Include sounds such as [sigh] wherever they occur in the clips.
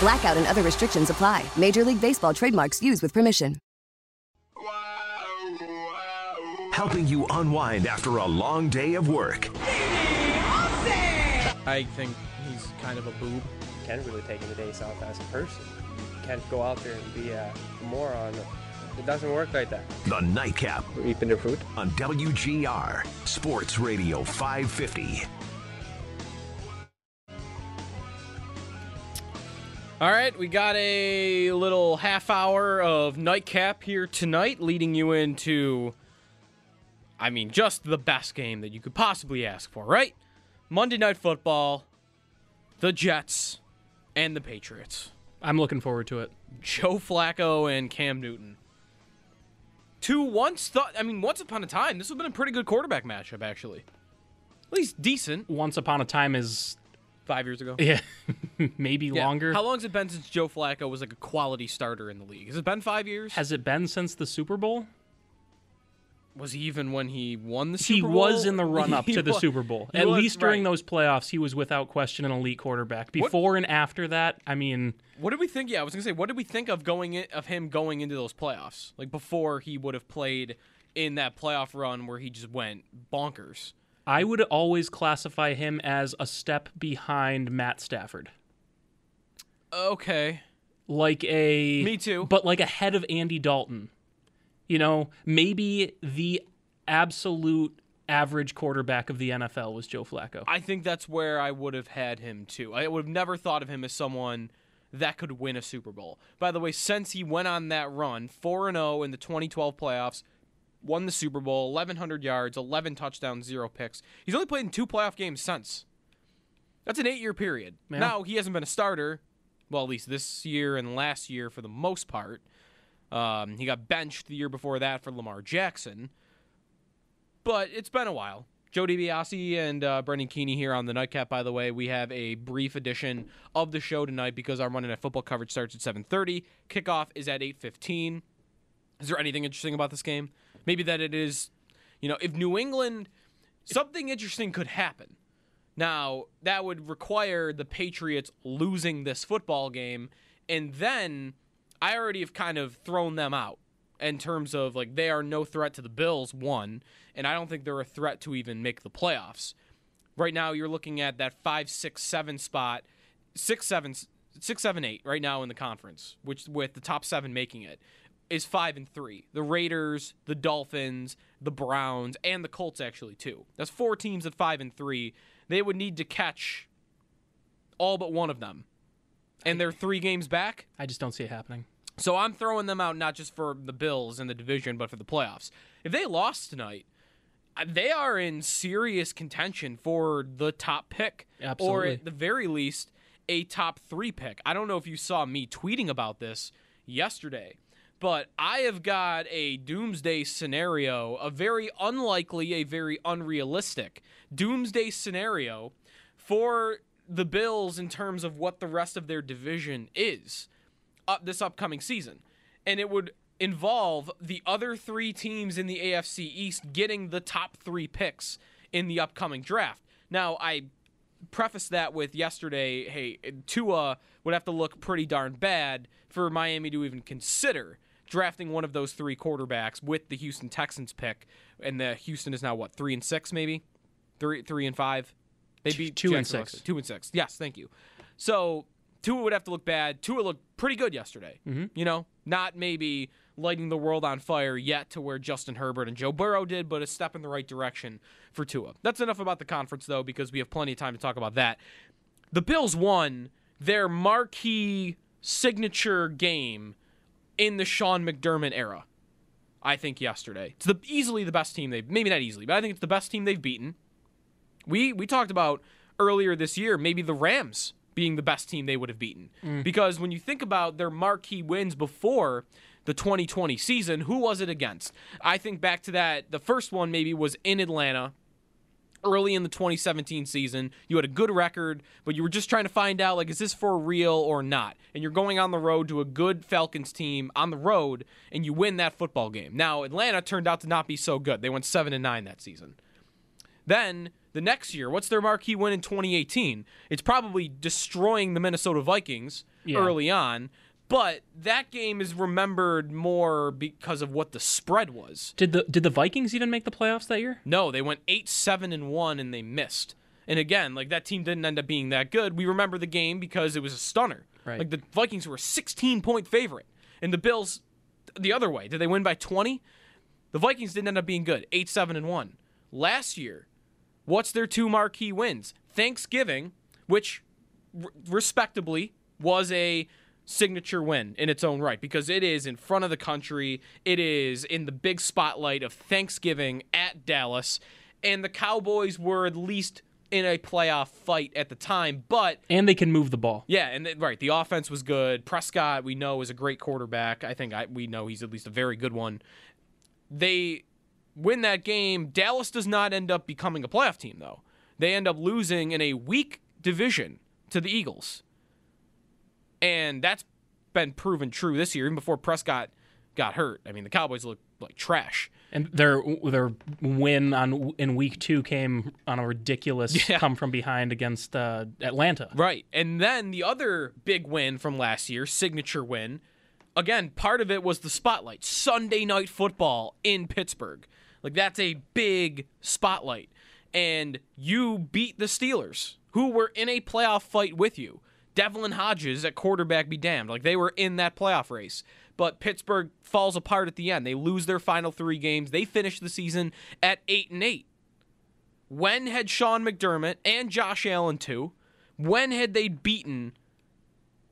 Blackout and other restrictions apply. Major League Baseball trademarks used with permission. Helping you unwind after a long day of work. I think he's kind of a boob. can really take the days off as a person. You can't go out there and be a moron. It doesn't work like that. The Nightcap Reaping the fruit. on WGR Sports Radio 550. All right, we got a little half hour of nightcap here tonight, leading you into, I mean, just the best game that you could possibly ask for, right? Monday Night Football, the Jets, and the Patriots. I'm looking forward to it. Joe Flacco and Cam Newton. Two once thought, I mean, once upon a time, this would have been a pretty good quarterback matchup, actually. At least decent. Once upon a time is Five years ago. yeah, [laughs] maybe Yeah. longer. How long has it been since Joe Flacco was like a quality starter in the league? Has it been five years? Has it been since the Super Bowl? was he even when he won the Super He Bowl? He was in the [laughs] run up to the wa- Super Bowl. At was, least during right. those playoffs, he was without question an elite quarterback. Before and after that, I mean, What did we think? Yeah, I was gonna say, what did we think of going in, of him going into those playoffs? Like before he would have played in that playoff run where he just went bonkers. I would always classify him as a step behind Matt Stafford. Okay, Like a Me too. But like ahead of Andy Dalton. You know, maybe the absolute average quarterback of the NFL was Joe Flacco. I think that's where I would have had him too. I would have never thought of him as someone that could win a Super Bowl. By the way, since he went on that run, 4 and 0 in the 2012 playoffs, won the Super Bowl, 1100 yards, 11 touchdowns, 0 picks. He's only played in two playoff games since. That's an 8-year period. Yeah. Now, he hasn't been a starter, well, at least this year and last year for the most part. Um, he got benched the year before that for Lamar Jackson but it's been a while. Joe DiBiase and uh, Brendan Keeney here on the Nightcap. By the way, we have a brief edition of the show tonight because our Monday Night Football coverage starts at 7:30. Kickoff is at 8:15. Is there anything interesting about this game? Maybe that it is, you know, if New England, something interesting could happen. Now that would require the Patriots losing this football game, and then I already have kind of thrown them out in terms of like they are no threat to the Bills, one, and I don't think they're a threat to even make the playoffs. Right now, you're looking at that five, six, seven spot, six, seven, six, seven, eight right now in the conference, which with the top seven making it is five and three. The Raiders, the Dolphins, the Browns, and the Colts actually too. That's four teams at five and three. They would need to catch all but one of them, and they're three games back. I just don't see it happening. So I'm throwing them out not just for the Bills in the division, but for the playoffs. If they lost tonight, uh, they are in serious contention for the top pick, or at the very least, a top three pick. I don't know if you saw me tweeting about this yesterday, but I have got a doomsday scenario, a very unlikely, a very unrealistic doomsday scenario for the Bills in terms of what the rest of their division is up this upcoming season. And it would involve the other three teams in the AFC East getting the top three picks in the upcoming draft. Now, I preface that with yesterday, hey, Tua would have to look pretty darn bad for Miami to even consider drafting one of those three quarterbacks with the Houston Texans pick. And the Houston is now what, three and six maybe? Three three and five? They beat two and six. Two and six. Yes, thank you. So Tua would have to look bad. Tua looked pretty good yesterday. Mm-hmm. You know, not maybe lighting the world on fire yet to where Justin Herbert and Joe Burrow did, but a step in the right direction for Tua. That's enough about the conference, though, because we have plenty of time to talk about that. The Bills won their marquee signature game in the Sean McDermott era. I think yesterday. It's the easily the best team they've maybe not easily, but I think it's the best team they've beaten. We we talked about earlier this year maybe the Rams being the best team they would have beaten mm. because when you think about their marquee wins before the 2020 season, who was it against? I think back to that the first one maybe was in Atlanta early in the 2017 season. You had a good record, but you were just trying to find out like is this for real or not? And you're going on the road to a good Falcons team on the road and you win that football game. Now, Atlanta turned out to not be so good. They went 7 and 9 that season. Then the next year, what's their marquee win in 2018? It's probably destroying the Minnesota Vikings Yeah. early on. But that game is remembered more because of what the spread was. Did the did the Vikings even make the playoffs that year? No, they went eight, seven, and one, and they missed. And again, like that team didn't end up being that good. We remember the game because it was a stunner. Right. Like the Vikings were a 16 point favorite, and the Bills, the other way. Did they win by 20? The Vikings didn't end up being good. Eight, seven, and one. Last year, what's their two marquee wins? Thanksgiving, which r- respectably was a signature win in its own right because it is in front of the country. It is in the big spotlight of Thanksgiving at Dallas. And the Cowboys were at least in a playoff fight at the time, but And they can move the ball. yeah, and th- right, the offense was good. Prescott, we know, is a great quarterback. I think I, we know he's at least a very good one. They win that game. Dallas does not end up becoming a playoff team, though. They end up losing in a weak division to the Eagles, and that's been proven true this year. Even before Prescott got hurt, I mean, the Cowboys look like trash. And their their win on in week two came on a ridiculous [laughs] Yeah. come from behind against uh, Atlanta. Right. And then the other big win from last year, signature win, again, part of it was the spotlight. Sunday night football in Pittsburgh. Like that's a big spotlight. And you beat the Steelers, who were in a playoff fight with you. Devlin Hodges at quarterback be damned. Like they were in that playoff race. But Pittsburgh falls apart at the end. They lose their final three games. They finish the season at eight and eight. When had Sean McDermott and Josh Allen too? When had they beaten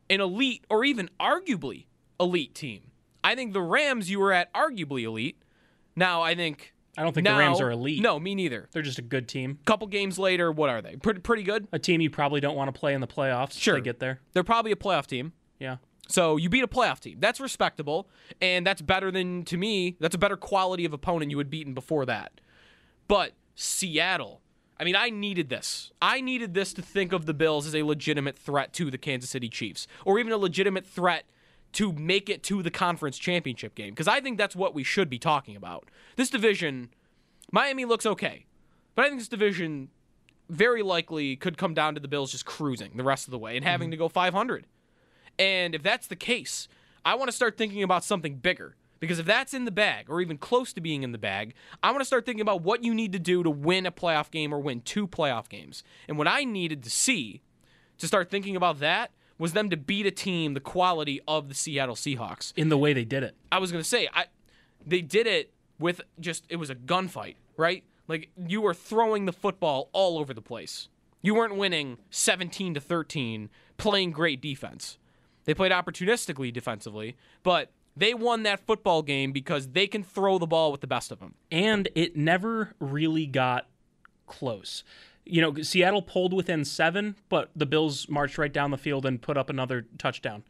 an elite or even arguably elite team? I think the Rams you were at arguably elite. Now I think I don't think now, the Rams are elite. No, me neither. They're just a good team. A couple games later, what are they? Pretty pretty good. A team you probably don't want to play in the playoffs. if Sure. they get there. They're probably a playoff team. Yeah. So you beat a playoff team. That's respectable, and that's better than to me. That's a better quality of opponent you had beaten before that. But Seattle, I mean, I needed this. I needed this to think of the Bills as a legitimate threat to the Kansas City Chiefs, or even a legitimate threat to make it to the conference championship game. Because I think that's what we should be talking about. This division, Miami looks okay, but I think this division very likely could come down to the Bills just cruising the rest of the way and having mm-hmm. to go 500. And if that's the case, I want to start thinking about something bigger. Because if that's in the bag, or even close to being in the bag, I want to start thinking about what you need to do to win a playoff game or win two playoff games. And what I needed to see to start thinking about that was them to beat a team the quality of the Seattle Seahawks. In the way they did it. I was gonna say, I they did it with just it was a gunfight, right? Like you were throwing the football all over the place. You weren't winning 17 to 13 playing great defense. They played opportunistically defensively, but they won that football game because they can throw the ball with the best of them. and it never really got close. You know, Seattle pulled within seven, but the Bills marched right down the field and put up another touchdown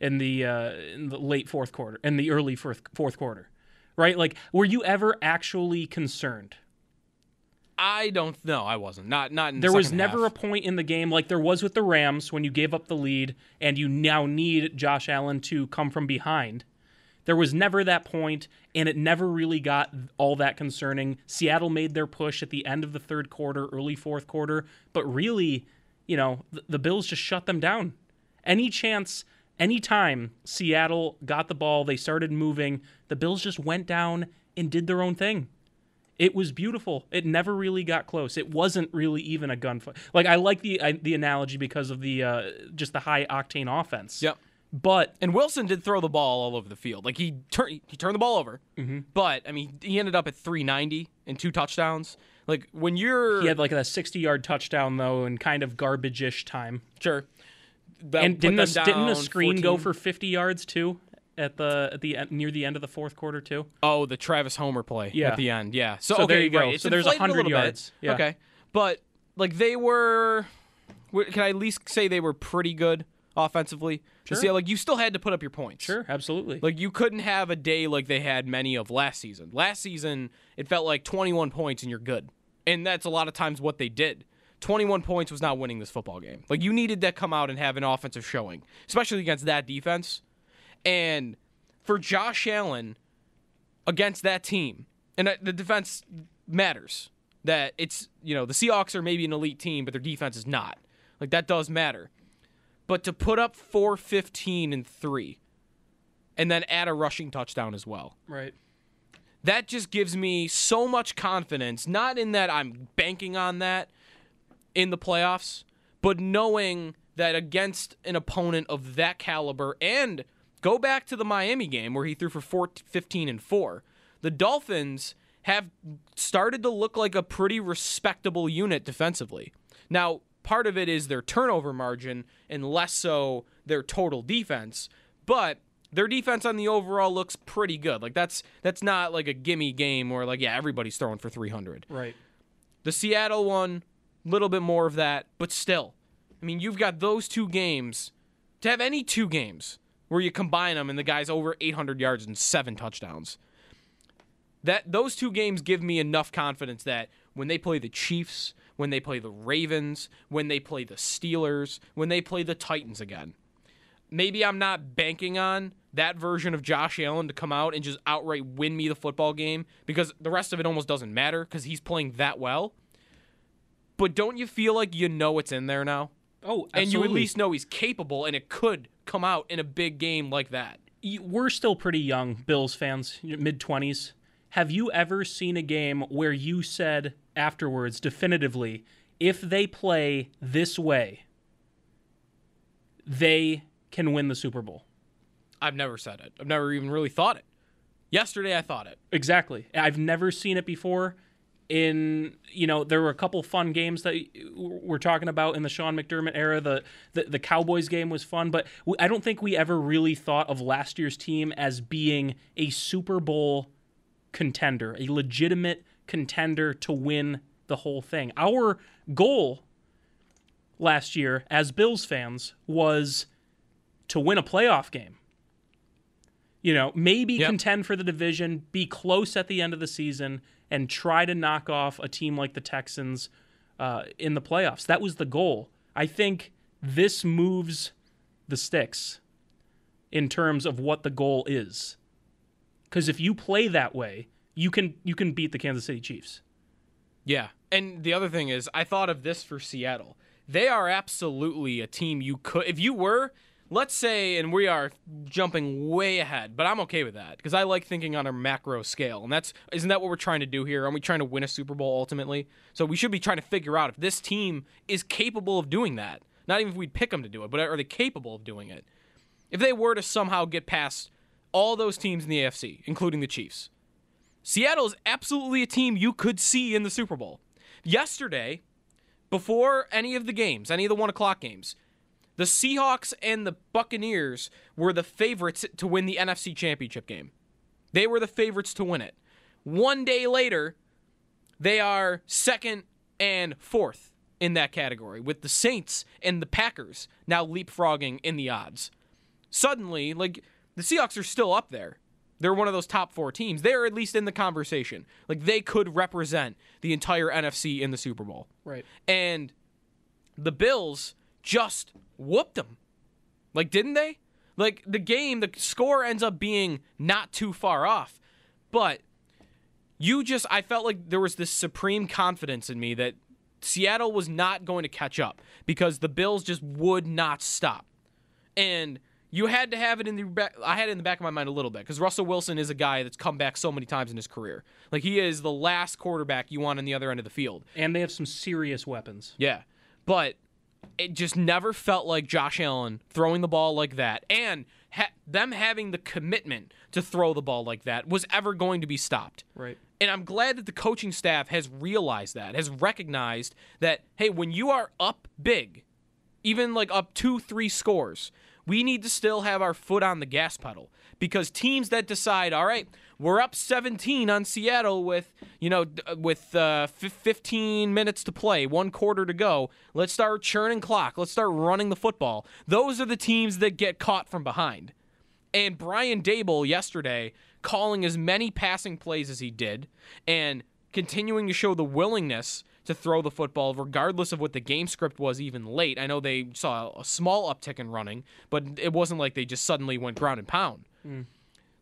in the uh, in the late fourth quarter, in the early fourth fourth quarter, right? Like, were you ever actually concerned? I don't know. I wasn't. Not not in the There was never half. a point in the game like there was with the Rams when you gave up the lead and you now need Josh Allen to come from behind. There was never that point, and it never really got all that concerning. Seattle made their push at the end of the third quarter, early fourth quarter, but really, you know, the, the Bills just shut them down. Any chance, any time Seattle got the ball, they started moving, the Bills just went down and did their own thing. It was beautiful. It never really got close. It wasn't really even a gunfight. Like I like the I, the analogy because of the uh, just the high octane offense. Yep. But And Wilson did throw the ball all over the field. Like he turned he turned the ball over. Mm-hmm. But I mean, he ended up at 390 and two touchdowns. Like when you're he had like a 60 yard touchdown though, in kind of garbage ish time. sure. That and didn't the, didn't a down screen go for 50 yards too at the at the end, near the end of the fourth quarter too? Oh, the Travis Homer play Yeah. at the end. Yeah. So, So okay, there you go. It's So there's inflated 100 little bit. yards. Yeah. Okay. But like they were can I at least say they were pretty good offensively? Sure. see like you still had to put up your points. Sure, absolutely. Like you couldn't have a day like they had many of last season. Last season, it felt like 21 points and you're good. And that's a lot of times what they did. 21 points was not winning this football game. Like you needed to come out and have an offensive showing, especially against that defense. And for Josh Allen against that team, and uh, the defense matters. That it's, you know, the Seahawks are maybe an elite team, but their defense is not. Like that does matter. But to put up 415 and 3 and then add a rushing touchdown as well. right. That just gives me so much confidence, not in that I'm banking on that in the playoffs, but knowing that against an opponent of that caliber and go back to the Miami game where he threw for 4, 15 and 4. The Dolphins have started to look like a pretty respectable unit defensively. Now, part of it is their turnover margin and less so their total defense, but their defense on the overall looks pretty good. Like that's that's not like a gimme game where like yeah, everybody's throwing for 300. Right. The Seattle one, little bit more of that, but still. I mean, you've got those two games. To have any two games where you combine them and the guy's over 800 yards and seven touchdowns. That those two games give me enough confidence that when they play the Chiefs, when they play the Ravens, when they play the Steelers, when they play the Titans again, maybe I'm not banking on that version of Josh Allen to come out and just outright win me the football game because the rest of it almost doesn't matter because he's playing that well. But don't you feel like you know it's in there now? Oh, absolutely. And you at least know he's capable and it could come out in a big game like that. We're still pretty young Bills fans, mid 20s. Have you ever seen a game where you said afterwards definitively if they play this way they can win the Super Bowl? I've never said it. I've never even really thought it. Yesterday I thought it. Exactly. I've never seen it before. In you know, there were a couple fun games that we're talking about in the Sean McDermott era. The the, the Cowboys game was fun, but I don't think we ever really thought of last year's team as being a Super Bowl contender, a legitimate contender to win the whole thing. Our goal last year as Bills fans was to win a playoff game. You know, maybe Yep. contend for the division, be close at the end of the season, and try to knock off a team like the Texans uh, in the playoffs. That was the goal. I think this moves the sticks in terms of what the goal is. Because if you play that way, you can you can beat the Kansas City Chiefs. Yeah. And the other thing is, I thought of this for Seattle. They are absolutely a team you could, if you were, let's say, and we are jumping way ahead, but I'm okay with that because I like thinking on a macro scale. And that's, isn't that what we're trying to do here? Aren't we trying to win a Super Bowl ultimately? So we should be trying to figure out if this team is capable of doing that. Not even if we'd pick them to do it, but are they capable of doing it? If they were to somehow get past all those teams in the AFC, including the Chiefs, Seattle is absolutely a team you could see in the Super Bowl. Yesterday, before any of the games, any of the one o'clock games, the Seahawks and the Buccaneers were the favorites to win the NFC Championship game. They were the favorites to win it. One day later, they are second and fourth in that category, with the Saints and the Packers now leapfrogging in the odds. Suddenly, like, the Seahawks are still up there. They're one of those top four teams. They're at least in the conversation. Like, they could represent the entire NFC in the Super Bowl. Right. And the Bills just whooped them. Like, didn't they? Like, the game, the score ends up being not too far off. But you just, I felt like there was this supreme confidence in me that Seattle was not going to catch up because the Bills just would not stop. And you had to have it in the back. I had it in the back of my mind a little bit because Russell Wilson is a guy that's come back so many times in his career. Like he is the last quarterback you want on the other end of the field. And they have some serious weapons. Yeah. But it just never felt like Josh Allen throwing the ball like that and ha- them having the commitment to throw the ball like that was ever going to be stopped. Right. And I'm glad that the coaching staff has realized that, has recognized that, hey, when you are up big, even like up two, three scores, we need to still have our foot on the gas pedal because teams that decide, all right, we're up 17 on Seattle with you know with uh, f- 15 minutes to play, one quarter to go. Let's start churning clock. Let's start running the football. Those are the teams that get caught from behind. And Brian Daboll yesterday calling as many passing plays as he did and continuing to show the willingness to throw the football regardless of what the game script was even late. I know they saw a small uptick in running, but it wasn't like they just suddenly went ground and pound. Mm.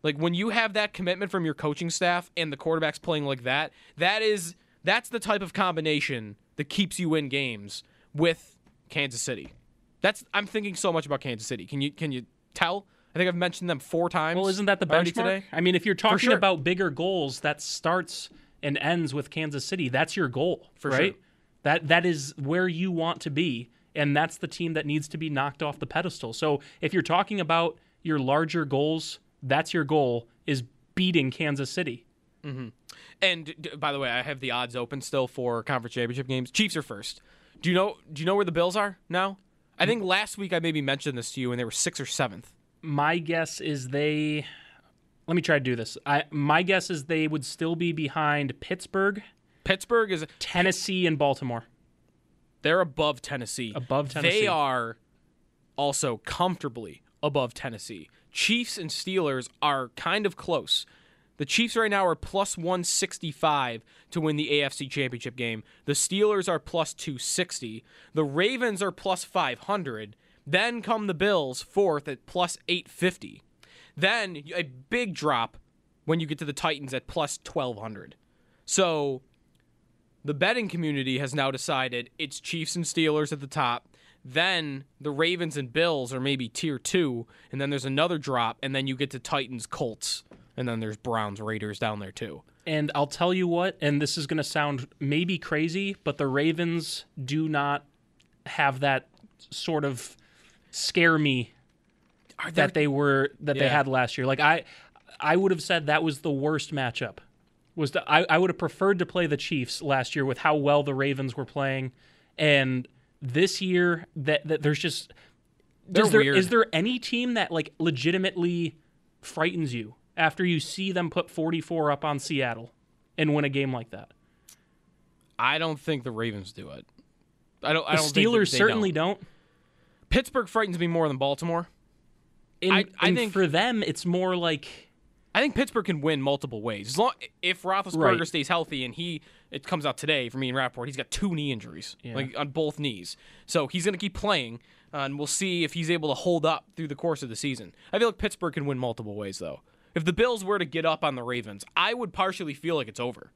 Like when you have that commitment from your coaching staff and the quarterback's playing like that, that is that's the type of combination that keeps you in games with Kansas City. That's I'm thinking so much about Kansas City. Can you can you tell? I think I've mentioned them four times. Well, isn't that the benchmark? today? I mean, if you're talking sure. about bigger goals, that starts and ends with Kansas City. That's your goal, For right? sure. That that is where you want to be, and that's the team that needs to be knocked off the pedestal. So, if you're talking about your larger goals, that's your goal is beating Kansas City. Mm-hmm. And by the way, I have the odds open still for conference championship games. Chiefs are first. Do you know? Do you know where the Bills are now? I mm. think last week I maybe mentioned this to you, and they were sixth or seventh. My guess is they. Let me try to do this. I my guess is they would still be behind Pittsburgh, Pittsburgh is Tennessee, and Baltimore. they're above Tennessee. Above Tennessee. They are also comfortably above Tennessee. Chiefs and Steelers are kind of close. The Chiefs right now are plus 165 to win the AFC Championship game. The Steelers are plus 260. The Ravens are plus 500. Then come the Bills, fourth at plus 850. Then a big drop when you get to the Titans at plus 1200. So the betting community has now decided it's Chiefs and Steelers at the top. Then the Ravens and Bills are maybe tier two, and then there's another drop, and then you get to Titans, Colts, and then there's Browns, Raiders down there too. And I'll tell you what, and this is going to sound maybe crazy, but the Ravens do not have that sort of scare me there, that they were that they had last year. Like I, I would have said that was the worst matchup. Was the, I, I would have preferred to play the Chiefs last year with how well the Ravens were playing, and this year that, that there's just is there is there any team that like legitimately frightens you after you see them put 44 up on Seattle and win a game like that? I don't think the Ravens do it. I don't. I don't think Steelers certainly don't. don't. Pittsburgh frightens me more than Baltimore. And, I- I and think- for them, it's more like I think Pittsburgh can win multiple ways. As long if Roethlisberger Right. stays healthy and he it comes out today for me and Rapoport, he's got two knee injuries, Yeah. like on both knees. So he's going to keep playing, uh, and we'll see if he's able to hold up through the course of the season. I feel like Pittsburgh can win multiple ways though. If the Bills were to get up on the Ravens, I would partially feel like it's over.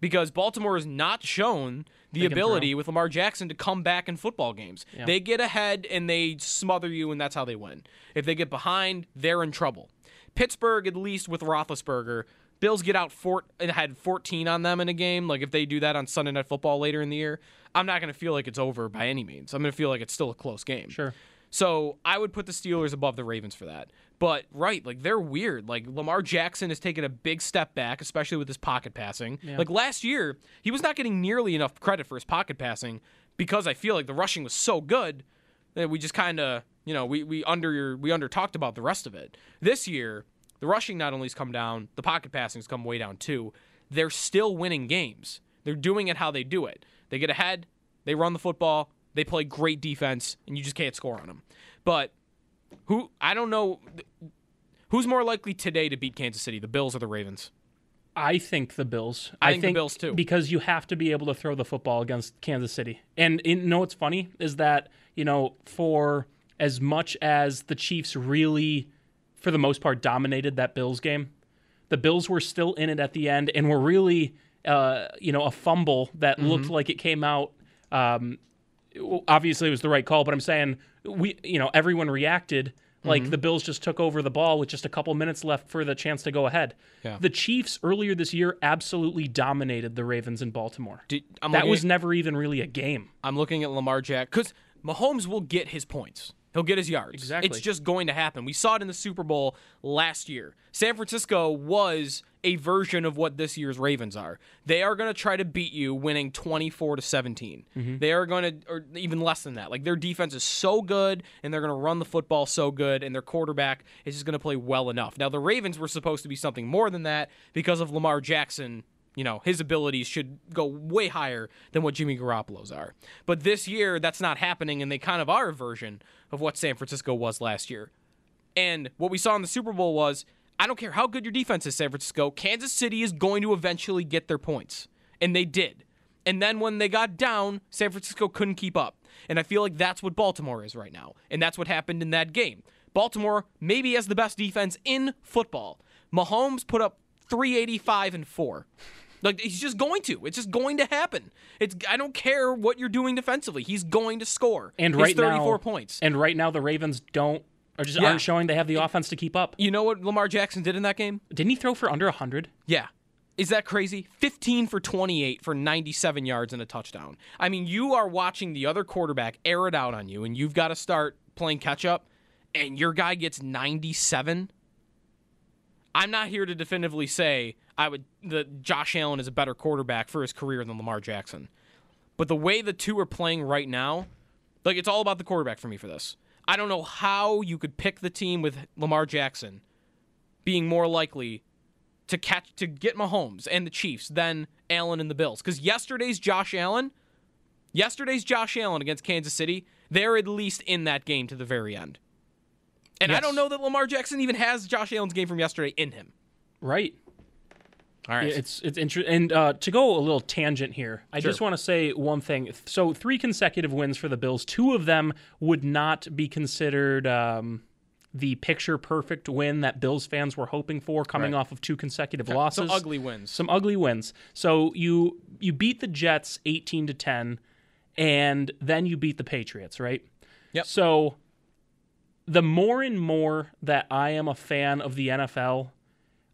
Because Baltimore has not shown the ability throw. with Lamar Jackson to come back in football games. They get ahead and they smother you, and that's how they win. If they get behind, they're in trouble. Pittsburgh, at least with Roethlisberger, Bills get out four and had 14 on them in a game. Like if they do that on Sunday Night Football later in the year, I'm not going to feel like it's over by any means. I'm going to feel like it's still a close game. sure. So I would put the Steelers above the Ravens for that. But right, like they're weird. Like Lamar Jackson has taken a big step back, especially with his pocket passing. Like last year, he was not getting nearly enough credit for his pocket passing because I feel like the rushing was so good that we just kind of, you know, we we under we under talked about the rest of it. This year, the rushing not only has come down, the pocket passing's come way down too. They're still winning games. They're doing it how they do it. They get ahead, they run the football, they play great defense, and you just can't score on them. But who I don't know who's more likely today to beat Kansas City, the Bills or the Ravens? I think the Bills. I think the Bills, too. Because you have to be able to throw the football against Kansas City. And you know what's funny is that, you know, for as much as the Chiefs really, for the most part, dominated that Bills game, the Bills were still in it at the end and were really, uh, you know, a fumble that Mm-hmm. looked like it came out. Um, obviously, it was the right call, but I'm saying we, you know, everyone reacted like Mm-hmm. the Bills just took over the ball with just a couple minutes left for the chance to go ahead. Yeah. The Chiefs earlier this year absolutely dominated the Ravens in Baltimore. Did, I'm that was at, never even really a game. I'm looking at Lamar Jack because Mahomes will get his points. He'll get his yards. Exactly. It's just going to happen. We saw it in the Super Bowl last year. San Francisco was a version of what this year's Ravens are. They are going to try to beat you, winning 24 to 17. Mm-hmm. They are going to, or even less than that. Like their defense is so good, and they're going to run the football so good, and their quarterback is just going to play well enough. Now the Ravens were supposed to be something more than that because of Lamar Jackson you know, his abilities should go way higher than what Jimmy Garoppolo's are. But this year, that's not happening, and they kind of are a version of what San Francisco was last year. And what we saw in the Super Bowl was I don't care how good your defense is, San Francisco, Kansas City is going to eventually get their points. And they did. And then when they got down, San Francisco couldn't keep up. And I feel like that's what Baltimore is right now. And that's what happened in that game. Baltimore maybe has the best defense in football. Mahomes put up 385 and 4. Like he's just going to. It's just going to happen. It's I don't care what you're doing defensively. He's going to score. And right 34 now, points. And right now, the Ravens don't or just Yeah. aren't showing they have the offense to keep up. you know what Lamar Jackson did in that game? Didn't he throw for under hundred? Yeah. Is that crazy? 15 for 28 for 97 yards and a touchdown. I mean, you are watching the other quarterback air it out on you, and you've got to start playing catch up, and your guy gets 97. I'm not here to definitively say I would that Josh Allen is a better quarterback for his career than Lamar Jackson. But the way the two are playing right now, like it's all about the quarterback for me for this. I don't know how you could pick the team with Lamar Jackson being more likely to catch to get Mahomes and the Chiefs than Allen and the Bills. Because yesterday's Josh Allen, yesterday's Josh Allen against Kansas City, they're at least in that game to the very end. And I don't know that Lamar Jackson even has Josh Allen's game from yesterday in him. Right. All right. It's it's interesting. And uh, to go a little tangent here, I just want to say one thing. So three consecutive wins for the Bills. Two of them would not be considered um, the picture perfect win that Bills fans were hoping for, coming Right. off of two consecutive losses. Some ugly wins. Some ugly wins. So you you beat the Jets eighteen to ten, and then you beat the Patriots, right? Yep. So the more and more that I am a fan of the NFL,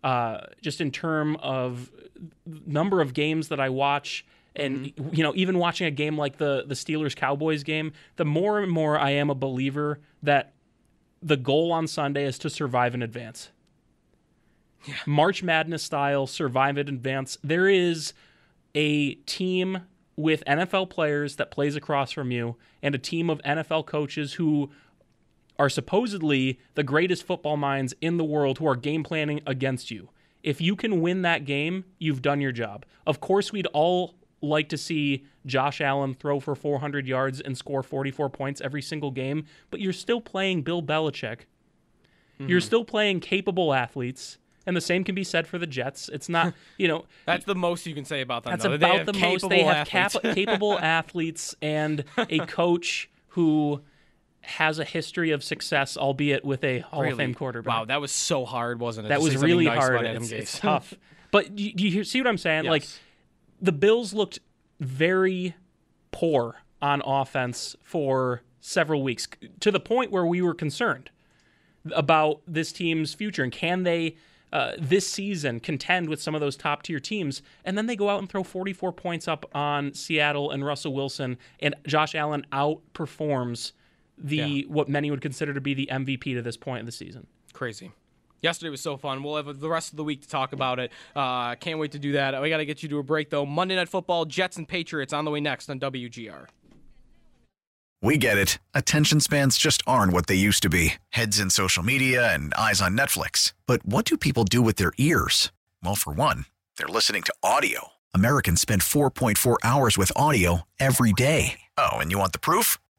uh, just in term of number of games that I watch, and you know, even watching a game like the the Steelers Cowboys game, the more and more I am a believer that the goal on Sunday is to survive in advance. March Madness style, survive in advance. There is a team with NFL players that plays across from you, and a team of NFL coaches who are supposedly the greatest football minds in the world who are game planning against you. If you can win that game, you've done your job. Of course, we'd all like to see Josh Allen throw for 400 yards and score 44 points every single game, but you're still playing Bill Belichick. Mm-hmm. You're still playing capable athletes, and the same can be said for the Jets. It's not, [laughs] you know, That's the most you can say about them. that's though. About the most. They have cap- [laughs] capable athletes and a coach who has a history of success, albeit with a Hall of Really? Fame quarterback. Wow, that was so hard, wasn't it? that was really nice hard. It's, it's tough. [laughs] But do you, do you see what I'm saying? Like the Bills looked very poor on offense for several weeks to the point where we were concerned about this team's future and can they uh, this season contend with some of those top tier teams and then they go out and throw 44 points up on Seattle and Russell Wilson and Josh Allen outperforms the Yeah. what many would consider to be the MVP to this point of the season. Crazy. Yesterday was so fun. We'll have the rest of the week to talk about it. Uh, can't wait to do that. We got to get you to a break, though. Monday Night Football, Jets and Patriots on the way next on WGR. We get it. Attention spans just aren't what they used to be heads in social media and eyes on Netflix. But what do people do with their ears? Well, for one, they're listening to audio. Americans spend 4.4 hours with audio every day. Oh, and you want the proof?